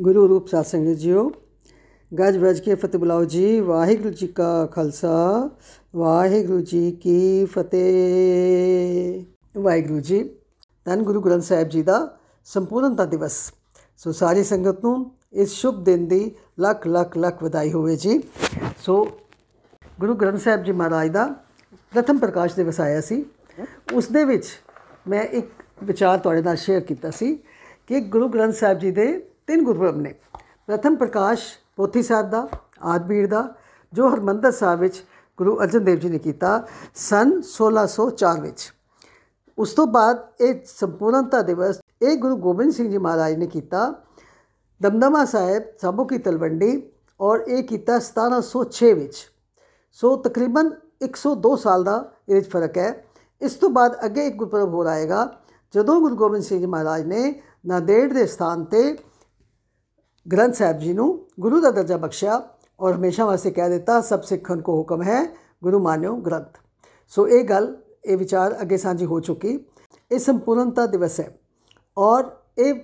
ਗੁਰੂ ਰੂਪ ਸਾਧ ਸੰਗਤ ਜੀਓ, ਗੱਜ ਵੱਜ ਕੇ ਫਤਿਹ ਬੁਲਾਓ ਜੀ। ਵਾਹਿਗੁਰੂ ਜੀ ਕਾ ਖਾਲਸਾ, ਵਾਹਿਗੁਰੂ ਜੀ ਕੀ ਫਤਿਹ। ਵਾਹਿਗੁਰੂ ਜੀ, ਧੰਨ ਗੁਰੂ ਗ੍ਰੰਥ ਸਾਹਿਬ ਜੀ ਦਾ ਸੰਪੂਰਨਤਾ ਦਿਵਸ। ਸੋ ਸਾਰੀ ਸੰਗਤ ਨੂੰ ਇਸ ਸ਼ੁਭ ਦਿਨ ਦੀ ਲੱਖ ਲੱਖ ਲੱਖ ਵਧਾਈ ਹੋਵੇ ਜੀ। ਸੋ ਗੁਰੂ ਗ੍ਰੰਥ ਸਾਹਿਬ ਜੀ ਮਹਾਰਾਜ ਦਾ ਪ੍ਰਥਮ ਪ੍ਰਕਾਸ਼ ਦਿਵਸ ਆਇਆ ਸੀ। ਉਸ ਦੇ ਵਿੱਚ ਮੈਂ ਇੱਕ ਵਿਚਾਰ ਤੁਹਾਡੇ ਨਾਲ ਸ਼ੇਅਰ ਕੀਤਾ ਸੀ ਕਿ ਗੁਰੂ ਗ੍ਰੰਥ ਸਾਹਿਬ ਜੀ ਦੇ ਤਿੰਨ ਗੁਰਪੁਰਬ ਨੇ। ਪ੍ਰਥਮ ਪ੍ਰਕਾਸ਼ ਪੋਥੀ ਸਾਹਿਬ ਦਾ ਆਦਬੀਰ ਦਾ, ਜੋ ਹਰਮੰਦਰ ਸਾਹਿਬ ਵਿੱਚ ਗੁਰੂ ਅਰਜਨ ਦੇਵ ਜੀ ਨੇ ਕੀਤਾ ਸਨ 1604 ਵਿੱਚ। ਉਸ ਤੋਂ ਬਾਅਦ ਇਹ ਸੰਪੂਰਨਤਾ ਦਿਵਸ ਇਹ ਗੁਰੂ ਗੋਬਿੰਦ ਸਿੰਘ ਜੀ ਮਹਾਰਾਜ ਨੇ ਕੀਤਾ। ਦਮਦਮਾ ਸਾਹਿਬ, ਸਾਬੋ ਕੀ ਤਲਵੰਡੀ ਔਰ ਇਹ ਕੀਤਾ 1706 ਵਿੱਚ। ਸੋ ਤਕਰੀਬਨ 102 ਸਾਲ ਦਾ ਇਹਦੇ ਵਿੱਚ ਫ਼ਰਕ ਹੈ। ਇਸ ਤੋਂ ਬਾਅਦ ਅੱਗੇ ਇੱਕ ਗੁਰਪੁਰਬ ਹੋਰ ਆਏਗਾ, ਜਦੋਂ ਗੁਰੂ ਗੋਬਿੰਦ ਸਿੰਘ ਜੀ ਮਹਾਰਾਜ ਨੇ ਨਾਂਦੇੜ ਦੇ ਸਥਾਨ ਤੇ ਗ੍ਰੰਥ ਸਾਹਿਬ ਜੀ ਨੂੰ ਗੁਰੂ ਦਾ ਦਰਜਾ ਬਖਸ਼ਿਆ ਔਰ ਹਮੇਸ਼ਾ ਵਾਸਤੇ ਕਹਿ ਦਿੱਤਾ ਸਭ ਸਿੱਖਣ ਕੋ ਹੁਕਮ ਹੈ ਗੁਰੂ ਮਾਨਿਓ ਗ੍ਰੰਥ ਸੋ ਇਹ ਗੱਲ ਇਹ ਵਿਚਾਰ ਅੱਗੇ ਸਾਂਝੀ ਹੋ ਚੁੱਕੀ ਇਹ ਸੰਪੂਰਨਤਾ ਦਿਵਸ ਹੈ ਔਰ ਇਹ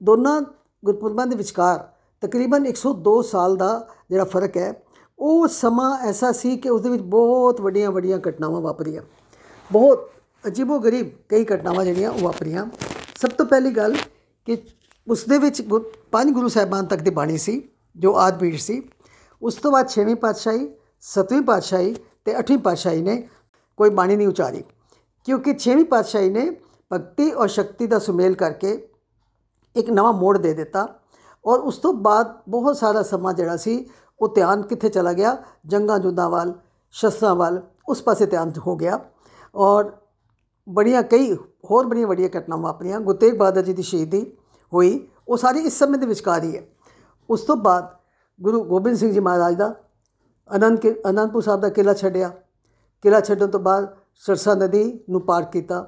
ਦੋਨਾਂ ਗੁਰਪੁਰਬਾਂ ਦੇ ਵਿਚਕਾਰ ਤਕਰੀਬਨ 102 ਸਾਲ ਦਾ ਜਿਹੜਾ ਫ਼ਰਕ ਹੈ ਉਹ ਸਮਾਂ ਐਸਾ ਸੀ ਕਿ ਉਸ ਦੇ ਵਿੱਚ ਬਹੁਤ ਵੱਡੀਆਂ ਵੱਡੀਆਂ ਘਟਨਾਵਾਂ ਵਾਪਰੀਆਂ ਬਹੁਤ ਅਜੀਬੋ ਗਰੀਬ ਕਈ ਘਟਨਾਵਾਂ ਜਿਹੜੀਆਂ ਉਹ ਵਾਪਰੀਆਂ ਸਭ ਤੋਂ ਪਹਿਲੀ ਗੱਲ ਕਿ ਉਸ ਦੇ ਵਿੱਚ ਪੰਜ ਗੁਰੂ ਸਾਹਿਬਾਨ ਤੱਕ ਦੀ ਬਾਣੀ ਸੀ, ਜੋ ਆਦਬੀੜ ਸੀ। ਉਸ ਤੋਂ ਬਾਅਦ ਛੇਵੀਂ ਪਾਤਸ਼ਾਹੀ, ਸਤਵੀਂ ਪਾਤਸ਼ਾਹੀ ਤੇ ਅੱਠਵੀਂ ਪਾਤਸ਼ਾਹੀ ਨੇ ਕੋਈ ਬਾਣੀ ਨਹੀਂ ਉਚਾਰੀ। ਕਿਉਂਕਿ ਛੇਵੀਂ ਪਾਤਸ਼ਾਹੀ ਨੇ ਭਗਤੀ ਔਰ ਸ਼ਕਤੀ ਦਾ ਸੁਮੇਲ ਕਰਕੇ ਇੱਕ ਨਵਾਂ ਮੋੜ ਦੇ ਦਿੱਤਾ ਔਰ ਉਸ ਤੋਂ ਬਾਅਦ ਬਹੁਤ ਸਾਰਾ ਸਮਾਂ ਜਿਹੜਾ ਸੀ, ਉਹ ਧਿਆਨ ਕਿੱਥੇ ਚਲਾ ਗਿਆ? ਜੰਗਾਂ ਜੁੱਦਾਂ ਵੱਲ, ਸ਼ਸਤਰਾਂ ਵੱਲ, ਉਸ ਪਾਸੇ ਧਿਆਨ ਹੋ ਗਿਆ ਔਰ ਬੜੀਆਂ ਕਈ ਹੋਰ ਬੜੀਆਂ ਵੱਡੀਆਂ ਘਟਨਾਵਾਂ ਵਾਪਰੀਆਂ ਗੁਰੂ ਤੇਗ ਬਹਾਦਰ ਜੀ ਦੀ ਸ਼ਹੀਦੀ ਹੋਈ, ਉਹ ਸਾਰੀ ਇਸ ਸਮੇਂ ਦੇ ਵਿਚਕਾਰ ਹੀ ਹੈ। ਉਸ ਤੋਂ ਬਾਅਦ ਗੁਰੂ ਗੋਬਿੰਦ ਸਿੰਘ ਜੀ ਮਹਾਰਾਜ ਦਾ ਅਨੰਦ ਕੇ, ਅਨੰਦਪੁਰ ਸਾਹਿਬ ਦਾ ਕਿਲਾ ਛੱਡਿਆ। ਕਿਲਾ ਛੱਡਣ ਤੋਂ ਬਾਅਦ ਸਰਸਾ ਨਦੀ ਨੂੰ ਪਾਰ ਕੀਤਾ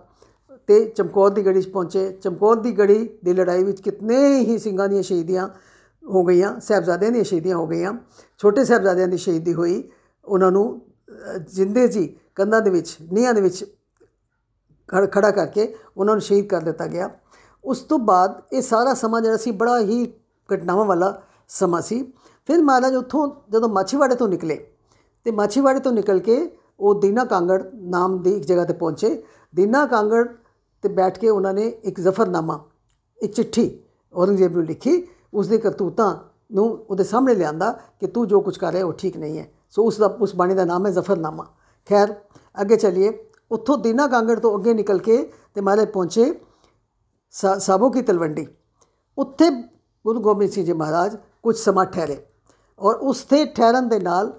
ਤੇ ਚਮਕੌਰ ਦੀ ਗੜੀ 'ਚ ਪਹੁੰਚੇ। ਚਮਕੌਰ ਦੀ ਗੜੀ ਦੀ ਲੜਾਈ ਵਿੱਚ ਕਿਤਨੇ ਹੀ ਸਿੰਘਾਂ ਦੀਆਂ ਸ਼ਹੀਦੀਆਂ ਹੋ ਗਈਆਂ, ਸਾਹਿਬਜ਼ਾਦਿਆਂ ਦੀਆਂ ਸ਼ਹੀਦੀਆਂ ਹੋ ਗਈਆਂ। ਛੋਟੇ ਸਾਹਿਬਜ਼ਾਦਿਆਂ ਦੀ ਸ਼ਹੀਦੀ ਹੋਈ। ਉਹਨਾਂ ਨੂੰ ਜਿੰਦੇ ਜੀ ਕੰਧਾਂ ਦੇ ਵਿੱਚ, ਨੀਹਾਂ ਦੇ ਵਿੱਚ ਖੜਾ ਕਰਕੇ ਉਹਨਾਂ ਨੂੰ ਸ਼ਹੀਦ ਕਰ ਦਿੱਤਾ ਗਿਆ। ਉਸ ਤੋਂ ਬਾਅਦ ਇਹ ਸਾਰਾ ਸਮਾਂ ਜਿਹੜਾ ਸੀ, ਬੜਾ ਹੀ ਘਟਨਾਵਾਂ ਵਾਲਾ ਸਮਾਂ ਸੀ। ਫਿਰ ਮਹਾਰਾਜ ਉੱਥੋਂ ਜਦੋਂ ਮਾਛੀਵਾੜੇ ਤੋਂ ਨਿਕਲੇ ਤੇ ਮਾਛੀਵਾੜੇ ਤੋਂ ਨਿਕਲ ਕੇ ਉਹ ਦੀਨਾ ਕਾਂਗੜ ਨਾਮ ਦੀ ਇੱਕ ਜਗ੍ਹਾ ਤੇ ਪਹੁੰਚੇ। ਦੀਨਾ ਕਾਂਗੜ ਤੇ ਬੈਠ ਕੇ ਉਹਨਾਂ ਨੇ ਇੱਕ ਜ਼ਫਰਨਾਮਾ, ਇੱਕ ਚਿੱਠੀ ਔਰੰਗਜ਼ੇਬ ਨੂੰ ਲਿਖੀ। ਉਸ ਦੇ ਕਰਤੂਤਾਂ ਨੂੰ ਉਹਦੇ ਸਾਹਮਣੇ ਲਿਆਂਦਾ ਕਿ ਤੂੰ ਜੋ ਕੁਝ ਕਰ ਰਿਹਾ, ਉਹ ਠੀਕ ਨਹੀਂ ਹੈ। ਸੋ ਉਸ ਦਾ, ਉਸ ਬਾਣੀ ਦਾ ਨਾਮ ਹੈ ਜ਼ਫਰਨਾਮਾ। ਖੈਰ, ਅੱਗੇ ਚਲਿਏ। ਉੱਥੋਂ ਦੀਨਾ ਕਾਂਗੜ ਤੋਂ ਅੱਗੇ ਨਿਕਲ ਕੇ ਤੇ ਮਾਰੇ ਪਹੁੰਚੇ। ਸਾਬੋ ਕੀ ਤਲਵੰਡੀ। ਉੱਥੇ ਗੁਰੂ ਗੋਬਿੰਦ ਸਿੰਘ ਜੀ ਮਹਾਰਾਜ ਕੁਝ ਸਮਾਂ ਠਹਿਰੇ ਔਰ ਉਸ ਤੇ ਠਹਿਰਨ ਦੇ ਨਾਲ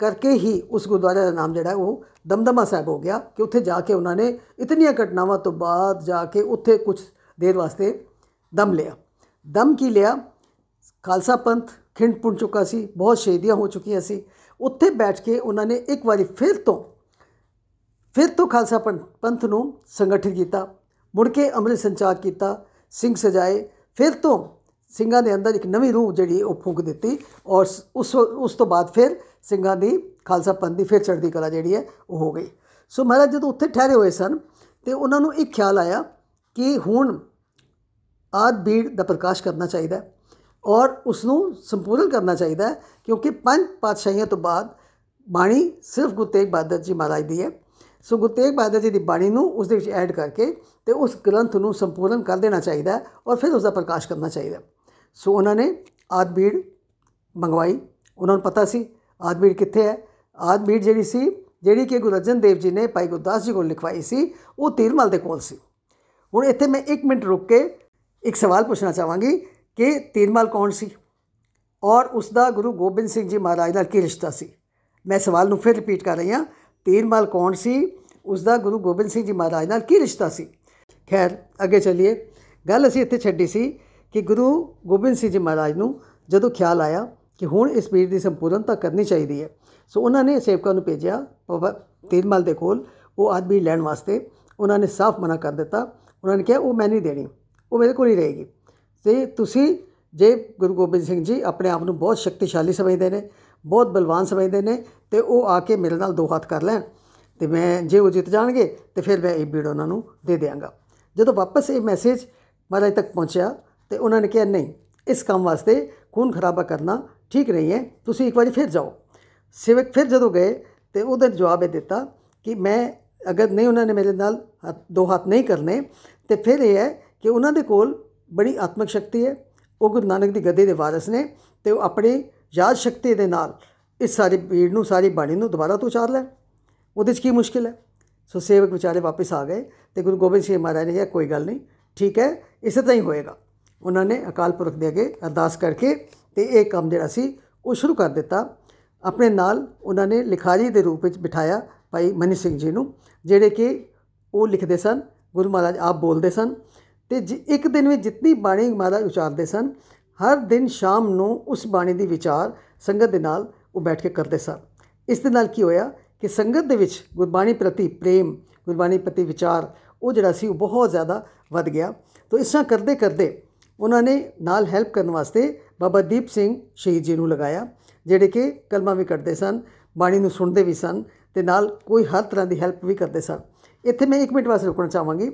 ਕਰਕੇ ਹੀ ਉਸ ਗੁਰਦੁਆਰੇ ਦਾ ਨਾਮ ਜਿਹੜਾ ਉਹ ਦਮਦਮਾ ਸਾਹਿਬ ਹੋ ਗਿਆ ਕਿ ਉੱਥੇ ਜਾ ਕੇ ਉਹਨਾਂ ਨੇ ਇਤਨੀਆਂ ਘਟਨਾਵਾਂ ਤੋਂ ਬਾਅਦ ਜਾ ਕੇ ਉੱਥੇ ਕੁਝ ਦੇਰ ਵਾਸਤੇ ਦਮ ਲਿਆ। ਦਮ ਕੀ ਲਿਆ? ਖਾਲਸਾ ਪੰਥ ਖਿੰਡ ਪੁੰਡ ਚੁੱਕਾ ਸੀ, ਬਹੁਤ ਸ਼ਹੀਦੀਆਂ ਹੋ ਚੁੱਕੀਆਂ ਸੀ। ਉੱਥੇ ਬੈਠ ਕੇ ਉਹਨਾਂ ਨੇ ਇੱਕ ਵਾਰੀ ਫਿਰ ਤੋਂ ਫਿਰ ਤੋਂ ਖਾਲਸਾ ਪੰਥ ਨੂੰ ਸੰਗਠਿਤ ਕੀਤਾ। ਮੁੜ ਕੇ ਅੰਮ੍ਰਿਤ ਸੰਚਾਰ ਕੀਤਾ, ਸਿੰਘ ਸਜਾਏ। ਫਿਰ ਤੋਂ ਸਿੰਘਾਂ ਦੇ ਅੰਦਰ ਇੱਕ ਨਵੀਂ ਰੂਹ ਜਿਹੜੀ ਉਹ ਫੂਕ ਦਿੱਤੀ ਔਰ ਉਸ ਉਸ ਤੋਂ ਬਾਅਦ ਫਿਰ ਸਿੰਘਾਂ ਦੀ ਖਾਲਸਾ ਪੰਥ ਦੀ ਫਿਰ ਚੜ੍ਹਦੀ ਕਲਾ ਜਿਹੜੀ ਹੈ ਉਹ ਹੋ ਗਈ। ਸੋ ਮਹਾਰਾਜ ਜਦੋਂ ਉੱਥੇ ਠਹਿਰੇ ਹੋਏ ਸਨ ਤੇ ਉਹਨਾਂ ਨੂੰ ਇੱਕ ਖਿਆਲ ਆਇਆ ਕਿ ਹੁਣ ਆਦ ਬੀੜ ਦਾ ਪ੍ਰਕਾਸ਼ ਕਰਨਾ ਚਾਹੀਦਾ ਔਰ ਉਸ ਨੂੰ ਸੰਪੂਰਨ ਕਰਨਾ ਚਾਹੀਦਾ ਕਿਉਂਕਿ ਪੰਜ ਪਾਤਸ਼ਾਹੀਆਂ ਤੋਂ ਬਾਅਦ ਬਾਣੀ ਸਿਰਫ ਗੁਰੂ ਤੇਗ ਬਹਾਦਰ ਜੀ ਮਹਾਰਾਜ ਦੀ ਹੈ। ਸੋ ਗੁਰੂ ਤੇਗ ਬਹਾਦਰ ਜੀ ਦੀ ਬਾਣੀ ਨੂੰ ਉਸ ਦੇ ਵਿੱਚ ਐਡ ਕਰਕੇ ਤੇ ਉਸ ਗ੍ਰੰਥ ਨੂੰ ਸੰਪੂਰਨ ਕਰ ਦੇਣਾ ਚਾਹੀਦਾ ਔਰ ਫਿਰ ਉਸ ਦਾ ਪ੍ਰਕਾਸ਼ ਕਰਨਾ ਚਾਹੀਦਾ ਸੋ ਉਹਨਾਂ ਨੇ ਆਦਬੀੜ ਮੰਗਵਾਈ। ਉਹਨਾਂ ਨੂੰ ਪਤਾ ਸੀ ਆਦਬੀੜ ਕਿੱਥੇ ਹੈ। ਆਦਬੀੜ ਜਿਹੜੀ ਸੀ, ਜਿਹੜੀ ਕਿ ਗੁਰੂ ਅਰਜਨ ਦੇਵ ਜੀ ਨੇ ਭਾਈ ਗੁਰਦਾਸ ਜੀ ਕੋਲ ਲਿਖਵਾਈ ਸੀ, ਉਹ ਤੀਰਮਲ ਦੇ ਕੋਲ ਸੀ। ਹੁਣ ਇੱਥੇ ਮੈਂ 1 ਮਿੰਟ ਰੁਕ ਕੇ ਇੱਕ ਸਵਾਲ ਪੁੱਛਣਾ ਚਾਹਾਂਗੀ ਕਿ ਤੀਰਮਲ ਕੌਣ ਸੀ? ਔਰ ਉਸ ਦਾ ਗੁਰੂ ਗੋਬਿੰਦ ਸਿੰਘ ਜੀ ਮਹਾਰਾਜ ਨਾਲ ਕੀ ਰਿਸ਼ਤਾ ਸੀ? ਮੈਂ ਸਵਾਲ ਨੂੰ ਫਿਰ ਰਿਪੀਟ ਕਰ ਰਹੀ ਹਾਂ। ਤੀਰਮਲ ਕੌਣ ਸੀ? ਉਸ ਦਾ ਗੁਰੂ ਗੋਬਿੰਦ ਸਿੰਘ ਜੀ ਮਹਾਰਾਜ ਨਾਲ ਕੀ ਰਿਸ਼ਤਾ ਸੀ? ਖੈਰ, ਅੱਗੇ ਚੱਲੀਏ। ਗੱਲ ਅਸੀਂ ਇੱਥੇ ਛੱਡੀ ਸੀ ਕਿ ਗੁਰੂ ਗੋਬਿੰਦ ਸਿੰਘ ਜੀ ਮਹਾਰਾਜ ਨੂੰ ਜਦੋਂ ਖਿਆਲ ਆਇਆ ਕਿ ਹੁਣ ਇਸ ਪੀਰ ਦੀ ਸੰਪੂਰਨਤਾ ਕਰਨੀ ਚਾਹੀਦੀ ਹੈ, ਸੋ ਉਹਨਾਂ ਨੇ ਸੇਵਕਾਂ ਨੂੰ ਭੇਜਿਆ ਬਾਬਾ ਤੀਰਮਲ ਦੇ ਕੋਲ। ਉਹ ਆਦਮੀ ਲੈਣ ਵਾਸਤੇ ਉਹਨਾਂ ਨੇ ਸਾਫ਼ ਮਨਾ ਕਰ ਦਿੱਤਾ। ਉਹਨਾਂ ਨੇ ਕਿਹਾ, ਉਹ ਮੈਂ ਨਹੀਂ ਦੇਣੀ, ਉਹ ਮੇਰੇ ਕੋਲ ਹੀ ਰਹੇਗੀ। ਤੇ ਤੁਸੀਂ, ਜੇ ਗੁਰੂ ਗੋਬਿੰਦ ਸਿੰਘ ਜੀ ਆਪਣੇ ਆਪ ਨੂੰ ਬਹੁਤ ਸ਼ਕਤੀਸ਼ਾਲੀ ਸਮਝਦੇ ਨੇ ਬਹੁਤ ਬਲਵਾਨ ਸਮਝਦੇ ਨੇ ਤੇ ਉਹ ਆ ਕੇ ਮੇਰੇ ਨਾਲ ਦੋ ਹੱਥ ਕਰ ਲੈਣ ਤੇ ਮੈਂ ਜੇ ਉਹ ਜਿੱਤ ਜਾਣਗੇ ਤੇ ਫਿਰ ਮੈਂ ਇਹ ਬੀੜ ਉਹਨਾਂ ਨੂੰ ਦੇ ਦੇਵਾਂਗਾ ਜਦੋਂ ਵਾਪਸ ਇਹ ਮੈਸੇਜ ਮਹਾਰਾਜ ਤੱਕ ਪਹੁੰਚਿਆ ਤੇ ਉਹਨਾਂ ਨੇ ਕਿਹਾ, ਨਹੀਂ, ਇਸ ਕੰਮ ਵਾਸਤੇ ਖੂਨ ਖਰਾਬਾ ਕਰਨਾ ਠੀਕ ਨਹੀਂ ਹੈ, ਤੁਸੀਂ ਇੱਕ ਵਾਰੀ ਫਿਰ ਜਾਓ। ਸੇਵਕ ਫਿਰ ਜਦੋਂ ਗਏ ਤੇ ਉਹਦਾ ਜਵਾਬ ਇਹ ਦਿੱਤਾ ਕਿ ਮੈਂ ਅਗਰ ਨਹੀਂ ਉਹਨਾਂ ਨੇ ਮੇਰੇ ਨਾਲ ਹੱਥ- ਦੋ ਹੱਥ ਨਹੀਂ ਕਰਨੇ ਤੇ ਫਿਰ ਇਹ ਹੈ ਕਿ ਉਹਨਾਂ ਦੇ ਕੋਲ ਬੜੀ ਆਤਮਿਕ ਸ਼ਕਤੀ ਹੈ, ਉਹ ਗੁਰੂ ਨਾਨਕ ਦੀ ਗੱਦੀ ਦੇ ਵਾਰਿਸ ਨੇ ਤੇ ਉਹ ਆਪਣੀ ਯਾਦ ਸ਼ਕਤੀ ਦੇ ਨਾਲ ਇਸ ਸਾਰੀ ਭੀੜ ਨੂੰ, ਸਾਰੀ ਬਾਣੀ ਨੂੰ ਦੁਬਾਰਾ ਤੋਂ ਉਚਾਰ ਲੈਣ। ਉਹਦੇ 'ਚ ਕੀ ਮੁਸ਼ਕਿਲ ਹੈ? ਸੋ ਸੇਵਕ ਵਿਚਾਰੇ ਵਾਪਸ ਆ ਗਏ ਤੇ ਗੁਰੂ ਗੋਬਿੰਦ ਸਿੰਘ ਮਹਾਰਾਜ ਨੇ ਕਿਹਾ, ਕੋਈ ਗੱਲ ਨਹੀਂ, ਠੀਕ ਹੈ, ਇਸੇ ਤਰ੍ਹਾਂ ਹੀ ਹੋਏਗਾ। ਉਹਨਾਂ ਨੇ ਅਕਾਲ ਪੁਰਖ ਦੇ ਅੱਗੇ ਅਰਦਾਸ ਕਰਕੇ ਤੇ ਇਹ ਕੰਮ ਜਿਹੜਾ ਸੀ, ਉਹ ਸ਼ੁਰੂ ਕਰ ਦਿੱਤਾ। ਆਪਣੇ ਨਾਲ ਉਹਨਾਂ ਨੇ ਲਿਖਾਰੀ ਦੇ ਰੂਪ ਵਿੱਚ ਬਿਠਾਇਆ ਭਾਈ ਮਨੀ ਸਿੰਘ ਜੀ ਨੂੰ, ਜਿਹੜੇ ਕਿ ਉਹ ਲਿਖਦੇ ਸਨ, ਗੁਰੂ ਮਹਾਰਾਜ ਆਪ ਬੋਲਦੇ ਸਨ ਤੇ ਜਿ- ਇੱਕ ਦਿਨ ਵਿੱਚ ਜਿਤਨੀ ਬਾਣੀ ਮਹਾਰਾਜ ਉਚਾਰਦੇ ਸਨ ਹਰ ਦਿਨ ਸ਼ਾਮ ਨੂੰ ਉਸ ਬਾਣੀ ਦੀ ਵਿਚਾਰ ਸੰਗਤ ਦੇ ਨਾਲ ਉਹ ਬੈਠ ਕੇ ਕਰਦੇ ਸਨ। ਇਸ ਦੇ ਨਾਲ ਕੀ ਹੋਇਆ ਕਿ ਸੰਗਤ ਦੇ ਵਿੱਚ ਗੁਰਬਾਣੀ ਪ੍ਰਤੀ ਪ੍ਰੇਮ, ਗੁਰਬਾਣੀ ਪ੍ਰਤੀ ਵਿਚਾਰ ਉਹ ਜਿਹੜਾ ਸੀ ਉਹ ਬਹੁਤ ਜ਼ਿਆਦਾ ਵੱਧ ਗਿਆ। ਤੋਂ ਇਸ ਤਰ੍ਹਾਂ ਕਰਦੇ ਕਰਦੇ ਉਹਨਾਂ ਨੇ ਨਾਲ ਹੈਲਪ ਕਰਨ ਵਾਸਤੇ ਬਾਬਾ ਦੀਪ ਸਿੰਘ ਸ਼ਹੀਦ ਜੀ ਨੂੰ ਲਗਾਇਆ, ਜਿਹੜੇ ਕਿ ਕਲਮਾ ਵੀ ਕੱਢਦੇ ਸਨ, ਬਾਣੀ ਨੂੰ ਸੁਣਦੇ ਵੀ ਸਨ ਤੇ ਨਾਲ ਕੋਈ ਹਰ ਤਰ੍ਹਾਂ ਦੀ ਹੈਲਪ ਵੀ ਕਰਦੇ ਸਨ। ਇੱਥੇ ਮੈਂ 1 ਮਿੰਟ ਵਾਸਤੇ ਰੁਕਣਾ ਚਾਹਾਂਗੀ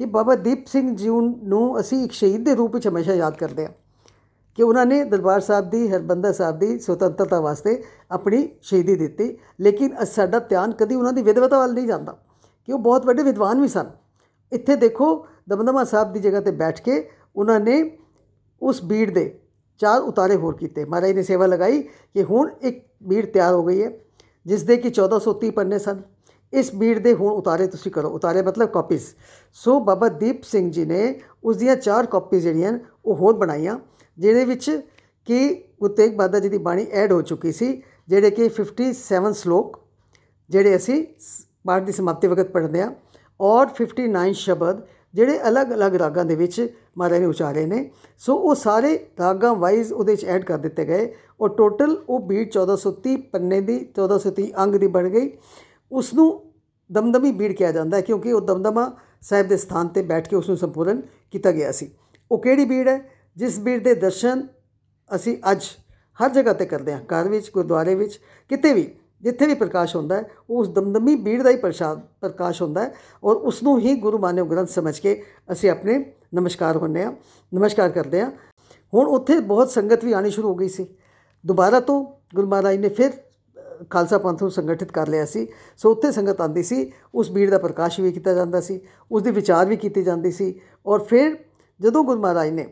ਕਿ ਬਾਬਾ ਦੀਪ ਸਿੰਘ ਜੀ ਨੂੰ ਅਸੀਂ ਇੱਕ ਸ਼ਹੀਦ ਦੇ ਰੂਪ ਵਿੱਚ ਹਮੇਸ਼ਾ ਯਾਦ ਕਰਦੇ ਹਾਂ। ਕਿ ਉਹਨਾਂ ਨੇ ਦਰਬਾਰ ਸਾਹਿਬ ਦੀ ਹਰਬੰਦਰ ਸਾਹਿਬ ਦੀ ਸੁਤੰਤਰਤਾ ਵਾਸਤੇ ਆਪਣੀ ਸ਼ਹੀਦੀ ਦਿੱਤੀ। ਲੇਕਿਨ ਅ- ਸਾਡਾ ਧਿਆਨ ਕਦੀ ਉਹਨਾਂ ਦੀ ਵਿਦਵਤਾ ਵੱਲ ਨਹੀਂ ਜਾਂਦਾ ਕਿ ਉਹ ਬਹੁਤ ਵੱਡੇ ਵਿਦਵਾਨ ਵੀ ਸਨ। ਇੱਥੇ ਦੇਖੋ ਦਮਦਮਾ ਸਾਹਿਬ ਦੀ ਜਗ੍ਹਾ ਤੇ ਬੈਠ ਕੇ ਉਹਨਾਂ ਨੇ ਉਸ ਬੀੜ ਦੇ ਚਾਰ ਉਤਾਰੇ ਹੋਰ ਕੀਤੇ। ਮਹਾਰਾਜ ਨੇ ਸੇਵਾ ਲਗਾਈ ਕਿ ਹੁਣ ਇੱਕ ਬੀੜ ਤਿਆਰ ਹੋ ਗਈ ਹੈ ਜਿਸ ਦੇ ਕਿ 1430 ਪੰਨੇ ਸਨ। ਇਸ ਬੀੜ ਦੇ ਹੁਣ ਉਤਾਰੇ ਤੁਸੀਂ ਕਰੋ। ਉਤਾਰੇ ਮਤਲਬ ਕਾਪੀਜ਼ ਸੋ ਬਾਬਾ ਦੀਪ ਸਿੰਘ ਜੀ ਨੇ ਉਸ ਦੀਆਂ ਚਾਰ ਕਾਪੀਜ਼ ਜਿਹੜੀਆਂ ਹਨ, ਉਹ ਹੋਰ ਬਣਾਈਆਂ। ਜਿਹਦੇ ਵਿੱਚ ਕਿ ਗੁਰੂ ਤੇਗ ਬਹਾਦਰ ਜੀ ਦੀ ਬਾਣੀ ਐਡ ਹੋ ਚੁੱਕੀ ਸੀ, ਜਿਹੜੇ ਕਿ 57 ਸ਼ਲੋਕ, ਜਿਹੜੇ ਅਸੀਂ ਸ- ਪਾਠ ਦੀ ਸਮਾਪਤੀ ਵਕਤ ਪੜ੍ਹਦੇ ਹਾਂ ਔਰ 59 ਸ਼ਬਦ, ਜਿਹੜੇ ਅਲੱਗ-ਅਲੱਗ ਰਾਗਾਂ ਦੇ ਵਿੱਚ ਮਹਾਰਾਜ ਨੇ ਉਚਾਰੇ ਨੇ। ਸੋ ਉਹ ਸਾਰੇ ਰਾਗਾਂ ਵਾਈਜ਼ ਉਹਦੇ ਵਿੱਚ ਐਡ ਕਰ ਦਿੱਤੇ ਗਏ। ਔਰ ਟੋਟਲ ਉਹ ਬੀੜ 1430 ਪੰਨੇ ਦੀ 1430 ਅੰਗ ਦੀ ਬਣ ਗਈ। ਉਸ ਨੂੰ ਦਮਦਮੀ ਬੀੜ ਕਿਹਾ ਜਾਂਦਾ ਹੈ ਕਿਉਂਕਿ ਉਹ ਦਮਦਮਾ ਸਾਹਿਬ ਦੇ ਸਥਾਨ ਤੇ ਬੈਠ ਕੇ ਉਸ ਨੂੰ ਸੰਪੂਰਨ ਕੀਤਾ ਗਿਆ ਸੀ। ਉਹ ਕਿਹੜੀ ਬੀੜ ਹੈ? ਜਿਸ ਬੀੜ ਦੇ ਦਰਸ਼ਨ ਅਸੀਂ ਅੱਜ ਹਰ ਜਗ੍ਹਾ ਤੇ ਕਰਦੇ ਹਾਂ। ਘਰ ਵਿੱਚ ਗੁਰਦੁਆਰੇ ਵਿੱਚ ਕਿਤੇ ਵੀ ਜਿੱਥੇ ਵੀ ਪ੍ਰਕਾਸ਼ ਹੁੰਦਾ ਹੈ ਉਹ ਉਸ ਦਮਦਮੀ ਬੀੜ ਦਾ ਹੀ ਪ੍ਰਸ਼ਾਦ ਪ੍ਰਕਾਸ਼ ਹੁੰਦਾ ਹੈ ਔਰ ਉਸ ਨੂੰ ਹੀ ਗੁਰੂ ਮਾਨਿਓ ਗ੍ਰੰਥ ਸਮਝ ਕੇ ਅਸੀਂ ਆਪਣੇ ਨਮਸਕਾਰ ਹੁੰਦੇ ਹਾਂ ਨਮਸਕਾਰ ਕਰਦੇ ਹਾਂ। ਹੁਣ ਉੱਥੇ ਬਹੁਤ ਸੰਗਤ ਵੀ ਆਣੀ ਸ਼ੁਰੂ ਹੋ ਗਈ ਸੀ। ਦੁਬਾਰਾ ਤੋਂ ਗੁਰੂ ਮਹਾਰਾਜ ਨੇ ਫਿਰ ਅ, ਖਾਲਸਾ ਪੰਥ ਨੂੰ ਸੰਗਠਿਤ ਕਰ ਲਿਆ ਸੀ। ਸੋ ਉੱਥੇ ਸੰਗਤ ਆਂਦੀ ਸੀ ਉਸ ਬੀੜ ਦਾ ਪ੍ਰਕਾਸ਼ ਵੀ ਕੀਤਾ ਜਾਂਦਾ ਸੀ ਉਸ ਦੀ ਵਿਚਾਰ ਵੀ ਕੀਤੀ ਜਾਂਦੀ ਸੀ ਔਰ ਫਿਰ ਜਦੋਂ ਗੁਰੂ ਮਹਾਰਾਜ ਨੇ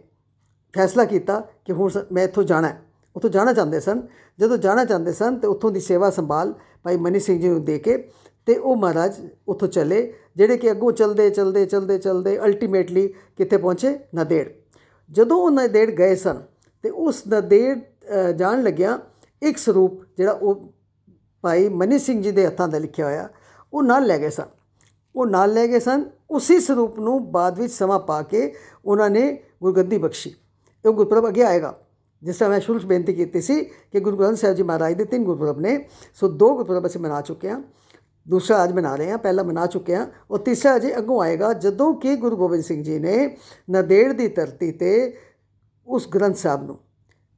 ਫੈਸਲਾ ਕੀਤਾ ਕਿ ਹੁਣ ਸ- ਮੈਂ ਇੱਥੋਂ ਜਾਣਾ ਹੈ। ਉੱਥੋਂ ਜਾਣਾ ਚਾਹੁੰਦੇ ਸਨ। ਜਦੋਂ ਜਾਣਾ ਚਾਹੁੰਦੇ ਸਨ ਤੇ ਉੱਥੋਂ ਦੀ ਸੇਵਾ ਸੰਭਾਲ ਭਾਈ ਮਨੀ ਸਿੰਘ ਜੀ ਨੂੰ ਦੇ ਕੇ ਤੇ ਉਹ ਮਹਾਰਾਜ ਉੱਥੋਂ ਚੱਲੇ ਜਿਹੜੇ ਕਿ ਅੱਗੋਂ ਚਲਦੇ ਚਲਦੇ ਚਲਦੇ ਚਲਦੇ ਅਲਟੀਮੇਟਲੀ ਕਿੱਥੇ ਪਹੁੰਚੇ? ਨਦੇੜ। ਜਦੋਂ ਉਹ ਨਦੇੜ ਗਏ ਸਨ ਤੇ ਉਸ ਨਦੇੜ ਅ, ਜਾਣ ਲੱਗਿਆ ਇੱਕ ਸਰੂਪ ਜਿਹੜਾ ਉਹ ਭਾਈ ਮਨੀ ਸਿੰਘ ਜੀ ਦੇ ਹੱਥਾਂ ਦਾ ਲਿਖਿਆ ਹੋਇਆ ਉਹ ਨਾਲ ਲੈ ਗਏ ਸਨ। ਉਹ ਨਾਲ ਲੈ ਗਏ ਸਨ। ਉਸੇ ਸਰੂਪ ਨੂੰ ਬਾਅਦ ਵਿੱਚ ਸਮਾਂ ਪਾ ਕੇ ਉਹਨਾਂ ਨੇ ਗੁਰਗੱਦੀ ਬਖਸ਼ੀ। ਇਹ ਗੁਰਪੁਰਬ ਅੱਗੇ ਆਏਗਾ ਜਿਸ ਤਰ੍ਹਾਂ ਮੈਂ ਸ਼ੁਰੂ 'ਚ ਬੇਨਤੀ ਕੀਤੀ ਸੀ ਕਿ ਗੁਰੂ ਗ੍ਰੰਥ ਸਾਹਿਬ ਜੀ ਮਹਾਰਾਜ ਦੇ ਤਿੰਨ ਗੁਰਪੁਰਬ ਨੇ ਸੋ ਦੋ ਗੁਰਪੁਰਬ ਅਸੀਂ ਮਨਾ ਚੁੱਕੇ ਹਾਂ ਦੂਸਰਾ ਅੱਜ ਮਨਾ ਰਹੇ ਹਾਂ ਪਹਿਲਾ ਮਨਾ ਚੁੱਕੇ ਹਾਂ ਔਰ ਤੀਸਰਾ ਅਜੇ ਅੱਗੋਂ ਆਏਗਾ ਜਦੋਂ ਕਿ ਗੁਰੂ ਗੋਬਿੰਦ ਸਿੰਘ ਜੀ ਨੇ ਨਦੇੜ ਦੀ ਧਰਤੀ ਤੇ ਉਸ ਗ੍ਰੰਥ ਸਾਹਿਬ ਨੂੰ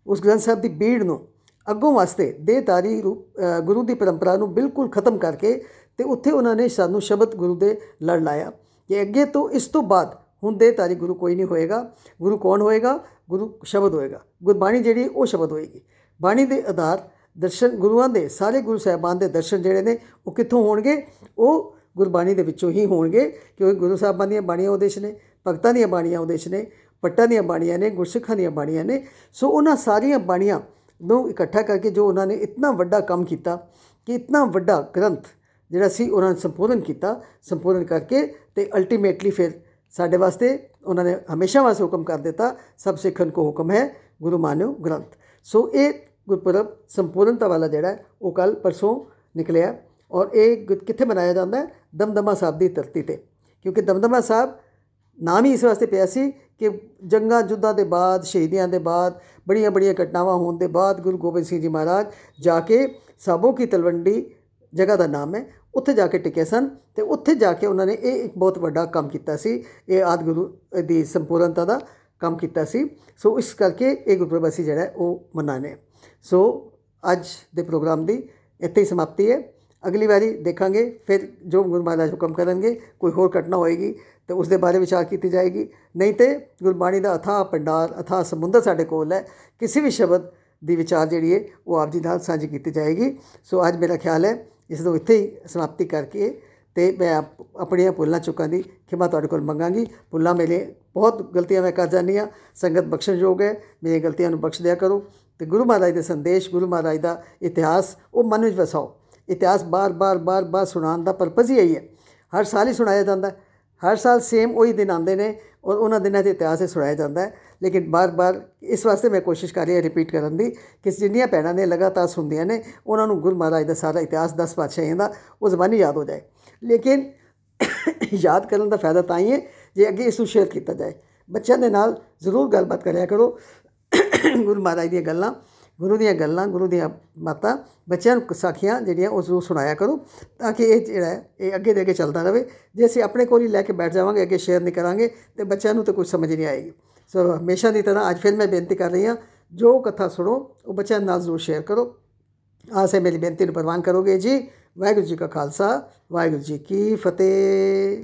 ਉਸ ਗ੍ਰੰਥ ਸਾਹਿਬ ਦੀ ਬੀੜ ਨੂੰ ਅੱਗੋਂ ਵਾਸਤੇ ਦੇਹਧਾਰੀ ਰੂਪ ਅ, ਗੁਰੂ ਦੀ ਪਰੰਪਰਾ ਨੂੰ ਬਿਲਕੁਲ ਖਤਮ ਕਰਕੇ ਤੇ ਉੱਥੇ ਉਹਨਾਂ ਨੇ ਸਾਨੂੰ ਸ਼ਬਦ ਗੁਰੂ ਦੇ ਲੜ ਲਾਇਆ ਕਿ ਅੱਗੇ ਤੋਂ ਇਸ ਤੋਂ ਬਾਅਦ ਹੁਣ ਦੇਹਧਾਰੀ ਗੁਰੂ ਕੋਈ ਨਹੀਂ ਹੋਏਗਾ। ਗੁਰੂ ਕੌਣ ਹੋਏਗਾ? ਗੁਰੂ ਸ਼ਬਦ ਹੋਏਗਾ। ਗੁਰਬਾਣੀ ਜਿਹੜੀ, ਉਹ ਸ਼ਬਦ ਹੋਏਗੀ। ਬਾਣੀ ਦੇ ਆਧਾਰ ਦਰਸ਼ਨ ਗੁਰੂਆਂ ਦੇ, ਸਾਰੇ ਗੁਰੂ ਸਾਹਿਬਾਨ ਦੇ ਦਰਸ਼ਨ ਜਿਹੜੇ ਨੇ, ਉਹ ਕਿੱਥੋਂ ਹੋਣਗੇ? ਉਹ ਗੁਰਬਾਣੀ ਦੇ ਵਿੱਚੋਂ ਹੀ ਹੋਣਗੇ, ਕਿਉਂਕਿ ਗੁਰੂ ਸਾਹਿਬਾਨ ਦੀਆਂ ਬਾਣੀਆਂ ਉਹਦੇ 'ਚ ਨੇ, ਭਗਤਾਂ ਦੀਆਂ ਬਾਣੀਆਂ ਉਹਦੇ 'ਚ ਨੇ, ਪੱਟਾਂ ਦੀਆਂ ਬਾਣੀਆਂ ਨੇ, ਗੁਰਸਿੱਖਾਂ ਦੀਆਂ ਬਾਣੀਆਂ ਨੇ। ਸੋ ਉਹਨਾਂ ਸਾਰੀਆਂ ਬਾਣੀਆਂ ਨੂੰ ਇਕੱਠਾ ਕਰਕੇ ਜੋ ਉਹਨਾਂ ਨੇ ਇਤਨਾ ਵੱਡਾ ਕੰਮ ਕੀਤਾ ਕਿ ਇਤਨਾ ਵੱਡਾ ਗ੍ਰੰਥ ਜਿਹੜਾ ਸੀ, ਉਹਨਾਂ ਨੇ ਸੰਪੂਰਨ ਕੀਤਾ ਸੰਪੂਰਨ ਕਰਕੇ ਤੇ ਅਲਟੀਮੇਟਲੀ ਫਿਰ ਸਾਡੇ ਵਾਸਤੇ ਉਹਨਾਂ ਨੇ ਹਮੇਸ਼ਾ ਵਾਸਤੇ ਹੁਕਮ ਕਰ ਦਿੱਤਾ, ਸਭ ਸਿੱਖਣ ਕੋ ਹੁਕਮ ਹੈ, ਗੁਰੂ ਮਾਨਿਓ ਗ੍ਰੰਥ। ਸੋ ਇਹ ਗੁਰਪੁਰਬ ਸੰਪੂਰਨਤਾ ਵਾਲਾ ਜਿਹੜਾ ਉਹ ਕੱਲ ਪਰਸੋਂ ਨਿਕਲਿਆ ਔਰ ਇਹ ਗੁ- ਕਿੱਥੇ ਮਨਾਇਆ ਜਾਂਦਾ ਹੈ? ਦਮਦਮਾ ਸਾਹਿਬ ਦੀ ਧਰਤੀ ਤੇ। ਕਿਉਂਕਿ ਦਮਦਮਾ ਸਾਹਿਬ ਨਾਮ ਹੀ ਇਸ ਵਾਸਤੇ ਪਿਆ ਸੀ ਕਿ ਜੰਗਾਂ ਜੁੱਧਾਂ ਦੇ ਬਾਅਦ, ਸ਼ਹੀਦੀਆਂ ਦੇ ਬਾਅਦ, ਬੜੀਆਂ ਬੜੀਆਂ ਘਟਨਾਵਾਂ ਹੋਣ ਦੇ ਬਾਅਦ ਗੁਰੂ ਗੋਬਿੰਦ ਸਿੰਘ ਜੀ ਮਹਾਰਾਜ ਜਾ ਕੇ ਸਾਬੋ ਕੀ ਤਲਵੰਡੀ ਜਗ੍ਹਾ ਦਾ ਨਾਮ ਹੈ ਉੱਥੇ ਜਾ ਕੇ ਟਿਕੇ ਸਨ ਤੇ ਉੱਥੇ ਜਾ ਕੇ ਉਹਨਾਂ ਨੇ ਇਹ ਇੱਕ ਬਹੁਤ ਵੱਡਾ ਕੰਮ ਕੀਤਾ ਸੀ, ਇਹ ਆਦਿ ਗੁਰੂ ਦੀ ਸੰਪੂਰਨਤਾ ਦਾ ਕੰਮ ਕੀਤਾ ਸੀ। ਸੋ ਇਸ ਕਰਕੇ ਇਹ ਗੁਰਪੁਰਬ ਅਸੀਂ ਜਿਹੜਾ ਹੈ ਉਹ ਮਨਾਉਂਦੇ ਹਾਂ। ਸੋ ਅੱਜ ਦੇ ਪ੍ਰੋਗਰਾਮ ਦੀ ਇੱਥੇ ਹੀ ਸਮਾਪਤੀ ਹੈ। ਅਗਲੀ ਵਾਰੀ ਦੇਖਾਂਗੇ, ਫਿਰ ਜੋ ਗੁਰੂ ਮਹਾਰਾਜ ਹੁਕਮ ਕਰਨਗੇ, ਕੋਈ ਹੋਰ ਘਟਨਾ ਹੋਏਗੀ ਤੇ ਉਸ ਦੇ ਬਾਰੇ ਵਿਚਾਰ ਕੀਤੀ ਜਾਏਗੀ। ਨਹੀਂ ਤੇ ਗੁਰਬਾਣੀ ਦਾ ਅਥਾਹ ਭੰਡਾਰ, ਅਥਾਹ ਸਮੁੰਦਰ ਸਾਡੇ ਕੋਲ ਹੈ। ਕਿਸੇ ਵੀ ਸ਼ਬਦ ਦੀ ਵਿਚਾਰ ਜਿਹੜੀ ਹੈ, ਉਹ ਆਪ ਜੀ ਨਾਲ ਸਾਂਝੀ ਕੀਤੀ ਜਾਏਗੀ। ਸੋ ਅੱਜ ਮੇਰਾ ਖਿਆਲ ਹੈ ਇਸ ਨੂੰ ਇੱਥੇ ਹੀ ਸਮਾਪਤੀ ਕਰਕੇ ਤੇ ਮੈਂ ਆਪ- ਆਪਣੀਆਂ ਭੁੱਲਾਂ ਚੁੱਕਾਂ ਦੀ ਖਿਮਾ ਤੁਹਾਡੇ ਕੋਲ ਮੰਗਾਂਗੀ। ਭੁੱਲਾਂ ਮੇਰੇ ਬਹੁਤ ਗਲਤੀਆਂ ਮੈਂ ਕਰ ਜਾਂਦੀ ਹਾਂ। ਸੰਗਤ ਬਖਸ਼ਣਯੋਗ ਹੈ। ਮੇਰੀਆਂ ਗਲਤੀਆਂ ਨੂੰ ਬਖਸ਼ ਦਿਆ ਕਰੋ ਤੇ ਗੁਰੂ ਮਹਾਰਾਜ ਦੇ ਸੰਦੇਸ਼, ਗੁਰੂ ਮਹਾਰਾਜ ਦਾ ਇਤਿਹਾਸ ਉਹ ਮਨ ਵਿੱਚ ਵਸਾਓ। ਇਤਿਹਾਸ ਬਾਰ-ਬਾਰ ਬਾਰ-ਬਾਰ ਸੁਣਾਉਣ ਦਾ ਪਰਪਸ ਹੀ ਇਹੀ ਹੈ। ਹਰ ਸਾਲ ਹੀ ਸੁਣਾਇਆ ਜਾਂਦਾ ਹੈ। ਹਰ ਸਾਲ ਸੇਮ ਉਹੀ ਦਿਨ ਆਉਂਦੇ ਨੇ ਔਰ ਉਹਨਾਂ ਦਿਨਾਂ 'ਚ ਇਤਿਹਾਸ ਹੀ ਸੁਣਾਇਆ ਜਾਂਦਾ ਹੈ। ਲੇਕਿਨ ਬਾਰ-ਬਾਰ ਇਸ ਵਾਸਤੇ ਮੈਂ ਕੋਸ਼ਿਸ਼ ਕਰ ਰਹੀ ਹਾਂ ਰਿਪੀਟ ਕਰਨ ਦੀ ਕਿ ਜਿੰਨੀਆਂ ਭੈਣਾਂ ਨੇ ਲਗਾਤਾਰ ਸੁਣਦੀਆਂ ਨੇ ਉਹਨਾਂ ਨੂੰ ਗੁਰੂ ਮਹਾਰਾਜ ਦਾ ਸਾਰਾ ਇਤਿਹਾਸ 10 ਪਾਤਸ਼ਾਹੀਆਂ ਦਾ ਉਹ ਜ਼ਬਾਨੀ ਯਾਦ ਹੋ ਜਾਏ। ਲੇਕਿਨ ਯਾਦ ਕਰਨ ਦਾ ਫਾਇਦਾ ਤਾਂ ਹੀ ਹੈ ਜੇ ਅੱਗੇ ਇਸ ਨੂੰ ਸ਼ੇਅਰ ਕੀਤਾ ਜਾਏ। ਬੱਚਿਆਂ ਦੇ ਨਾਲ ਜ਼ਰੂਰ ਗੱਲਬਾਤ ਕਰਿਆ ਕਰੋ। ਗੁਰੂ ਮਹਾਰਾਜ ਦੀਆਂ ਗੱਲਾਂ ਗੁਰੂ ਦੀਆਂ ਗੱਲਾਂ ਗੁਰੂ ਦੀਆਂ ਬਾਤਾਂ ਬੱਚਿਆਂ ਨੂੰ ਸਾਖੀਆਂ ਜਿਹੜੀਆਂ ਉਹ ਜ਼ਰੂਰ ਸੁਣਾਇਆ ਕਰੋ ਤਾਂ ਕਿ ਇਹ ਜਿਹੜਾ ਹੈ, ਇਹ ਅੱਗੇ ਦੇ ਅੱਗੇ ਚੱਲਦਾ ਰਹੇ। ਜੇ ਅਸੀਂ ਆਪਣੇ ਕੋਲ ਹੀ ਲੈ ਕੇ ਬੈਠ ਜਾਵਾਂਗੇ ਅੱਗੇ ਸ਼ੇਅਰ ਨਹੀਂ ਕਰਾਂਗੇ ਤੇ ਬੱਚਿਆਂ ਨੂੰ ਤਾਂ ਕੁਝ ਸਮਝ ਨਹੀਂ ਆਏਗੀ। ਸੋ ਹਮੇਸ਼ਾ ਦੀ ਤਰ੍ਹਾਂ ਅੱਜ ਫਿਰ ਮੈਂ ਬੇਨਤੀ ਕਰ ਰਹੀ ਹਾਂ, ਜੋ ਕਥਾ ਸੁਣੋ, ਉਹ ਬੱਚਿਆਂ ਨਾਲ ਜ਼ਰੂਰ ਸ਼ੇਅਰ ਕਰੋ। ਆਸ ਹੈ ਮੇਰੀ ਬੇਨਤੀ ਨੂੰ ਪ੍ਰਵਾਨ ਕਰੋਗੇ ਜੀ। ਵਾਹਿਗੁਰੂ ਜੀ ਕਾ ਖਾਲਸਾ, ਵਾਹਿਗੁਰੂ ਜੀ ਕੀ ਫਤਿਹ।